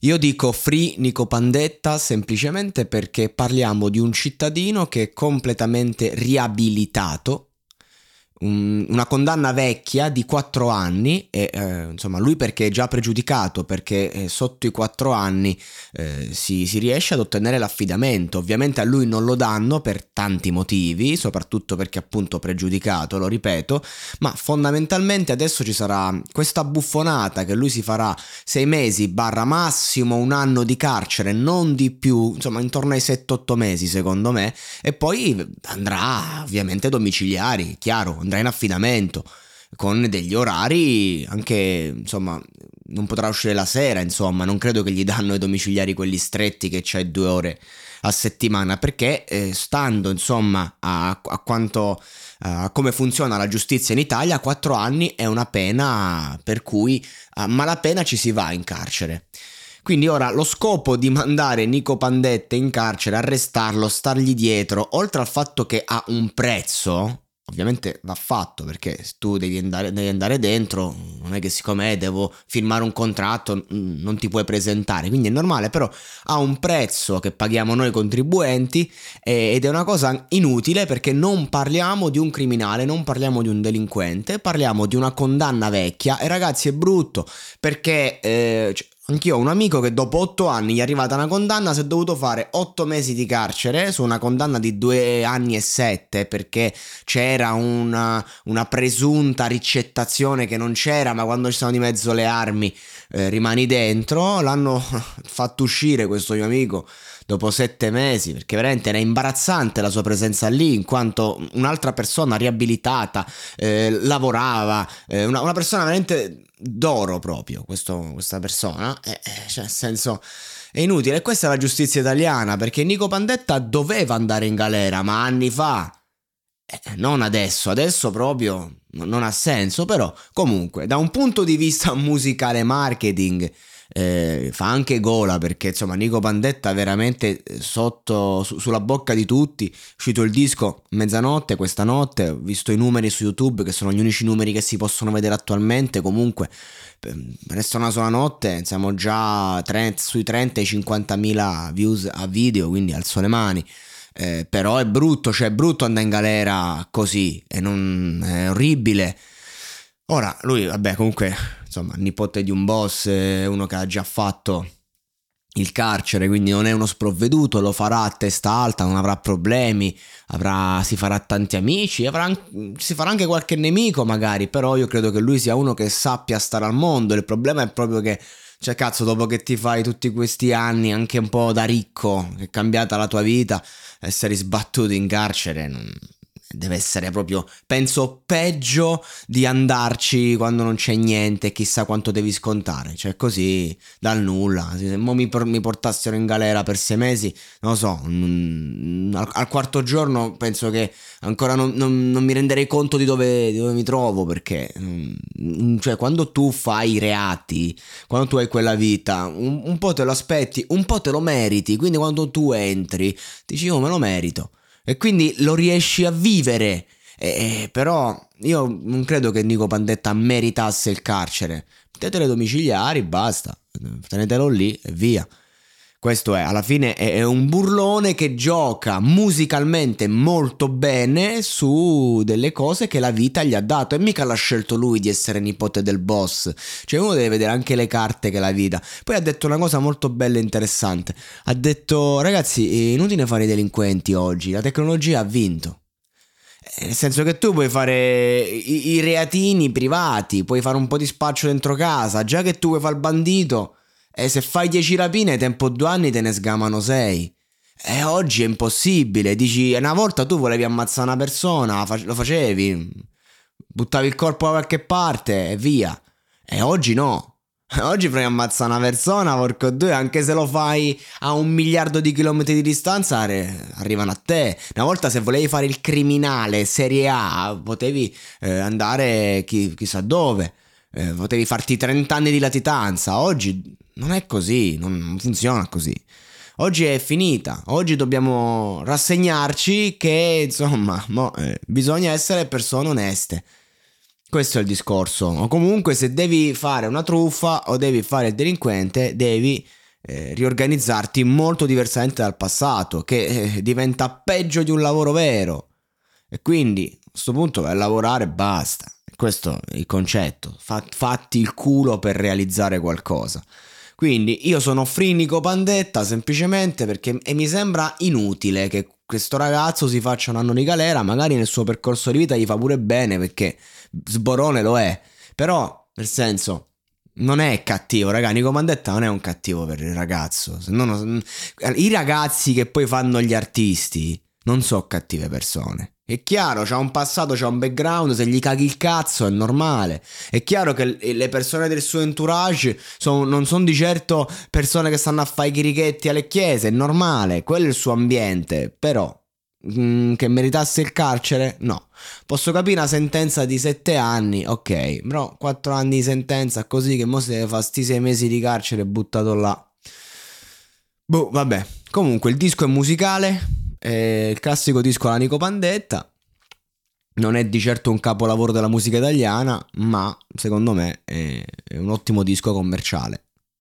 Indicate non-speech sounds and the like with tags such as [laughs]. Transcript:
Io dico free Nico Pandetta semplicemente perché parliamo di un cittadino che è completamente riabilitato una condanna vecchia di 4 anni e eh, insomma lui perché è già pregiudicato perché eh, sotto i 4 anni eh, si, si, riesce ad ottenere l'affidamento. Ovviamente a lui non lo danno per tanti motivi soprattutto perché appunto pregiudicato lo ripeto ma fondamentalmente adesso ci sarà questa buffonata che lui si farà 6 mesi barra massimo un anno di carcere non di più insomma intorno ai 7-8 mesi secondo me e poi andrà ovviamente domiciliari chiaro andrà in affidamento con degli orari anche insomma non potrà uscire la sera insomma non credo che gli danno i domiciliari quelli stretti che c'hai due ore a settimana perché eh, stando insomma a, a quanto a come funziona la giustizia in Italia quattro anni è una pena per cui a malapena ci si va in carcere. Quindi ora lo scopo di mandare Nico Pandette in carcere, arrestarlo, stargli dietro, oltre al fatto che ha un prezzo, Ovviamente va fatto perché tu devi andare, devi andare dentro, non è che siccome devo firmare un contratto non ti puoi presentare, quindi è normale, però ha un prezzo che paghiamo noi contribuenti ed è una cosa inutile perché non parliamo di un criminale, non parliamo di un delinquente, parliamo di una condanna vecchia. E ragazzi è brutto perché eh, Anch'io ho un amico che dopo otto anni gli è arrivata una condanna, si è dovuto fare otto mesi di carcere su una condanna di due anni e sette perché c'era una, una presunta ricettazione che non c'era, ma quando ci sono di mezzo le armi eh, rimani dentro. L'hanno [laughs] fatto uscire questo mio amico dopo sette mesi, perché veramente era imbarazzante la sua presenza lì, in quanto un'altra persona riabilitata, eh, lavorava, eh, una, una, persona veramente d'oro proprio, questo, questa persona, eh, eh, cioè nel senso... È inutile, questa è la giustizia italiana, perché Nico Pandetta doveva andare in galera, ma anni fa. Eh, non adesso, adesso proprio non ha senso, però comunque, da un punto di vista [laughs] musicale marketing, eh, fa anche gola perché insomma Nico Pandetta veramente eh, sotto su, sulla bocca di tutti. È uscito il disco mezzanotte questa notte. Ho visto i numeri su youtube che sono gli unici numeri che si possono vedere attualmente. Comunque resta una sola notte. Siamo già 30, sui 30 e 50 mila views a video quindi alzo le mani. Eh, però è brutto cioè è brutto andare in galera così. E non è orribile ora lui vabbè comunque insomma, nipote di un boss, uno che ha già fatto il carcere, quindi non è uno sprovveduto, lo farà a testa alta, non avrà problemi, avrà, si farà tanti amici, avrà, si farà anche qualche nemico magari, però io credo che lui sia uno che sappia stare al mondo, il problema è proprio che, cioè cazzo, dopo che ti fai tutti questi anni anche un po' da ricco, che è cambiata la tua vita, essere sbattuto in carcere... Non deve essere proprio, penso, peggio di andarci quando non c'è niente, chissà quanto devi scontare, cioè così dal nulla. Se mi, mi portassero in galera per sei mesi, non lo so, al, al, quarto giorno penso che ancora non, non, non mi renderei conto di dove, di dove mi trovo, perché mm, cioè, quando tu fai i reati, quando tu hai quella vita, un, un po' te lo aspetti, un po' te lo meriti, quindi quando tu entri, dici, io oh, me lo merito e quindi lo riesci a vivere. E, però io non credo che Nico Pandetta meritasse il carcere. Mettetele domiciliari, basta, tenetelo lì e via. Questo è, alla fine è un burlone che gioca musicalmente molto bene su delle cose che la vita gli ha dato e mica l'ha scelto lui di essere nipote del boss. Cioè uno deve vedere anche le carte che la vita. Poi ha detto una cosa molto bella e interessante. Ha detto ragazzi, è inutile fare i delinquenti oggi, la tecnologia ha vinto. Eh, nel senso che tu puoi fare i, i reatini privati, puoi fare un po' di spaccio dentro casa, già che tu vuoi fare il bandito e se fai 10 rapine, tempo due anni te ne sgamano 6. E oggi è impossibile. Dici, una volta tu volevi ammazzare una persona, lo facevi, buttavi il corpo da qualche parte e via. E oggi no. [laughs] Oggi provi a ammazzare una persona, porco due, anche se lo fai a un miliardo di chilometri di distanza, arrivano a te. Una volta se volevi fare il criminale serie A, potevi eh, andare chi, chissà dove, eh, potevi farti 30 anni di latitanza. Oggi non è così, non funziona così. Oggi è finita, oggi dobbiamo rassegnarci che insomma mo, eh, bisogna essere persone oneste. Questo è il discorso. O comunque se devi fare una truffa o devi fare il delinquente, devi eh, riorganizzarti molto diversamente dal passato, che eh, diventa peggio di un lavoro vero. E quindi a questo punto vai lavorare e basta. Questo è il concetto. fatti il culo per realizzare qualcosa. Quindi io sono frinico pandetta semplicemente perché mi sembra inutile che questo ragazzo si faccia un anno di galera, magari nel suo percorso di vita gli fa pure bene perché sborone lo è. Però, nel senso, non è cattivo, raga. Nico Mandetta non è un cattivo per il ragazzo. Non, I ragazzi che poi fanno gli artisti non sono cattive persone. È chiaro, c'ha un passato, c'ha un background, se gli caghi il cazzo è normale. È chiaro che le persone del suo entourage son, non sono di certo persone che stanno a fare i chirichetti alle chiese, è normale, quello è il suo ambiente. Però, mh, mm, che meritasse il carcere? No. Posso capire una sentenza di 7 anni, ok, però 4 anni di sentenza così che mo se deve fare sti 6 mesi di carcere buttato là. Boh, vabbè. Comunque il disco è musicale, è il classico disco alla Nico Pandetta. Non è di certo un capolavoro della musica italiana, ma secondo me è un ottimo disco commerciale.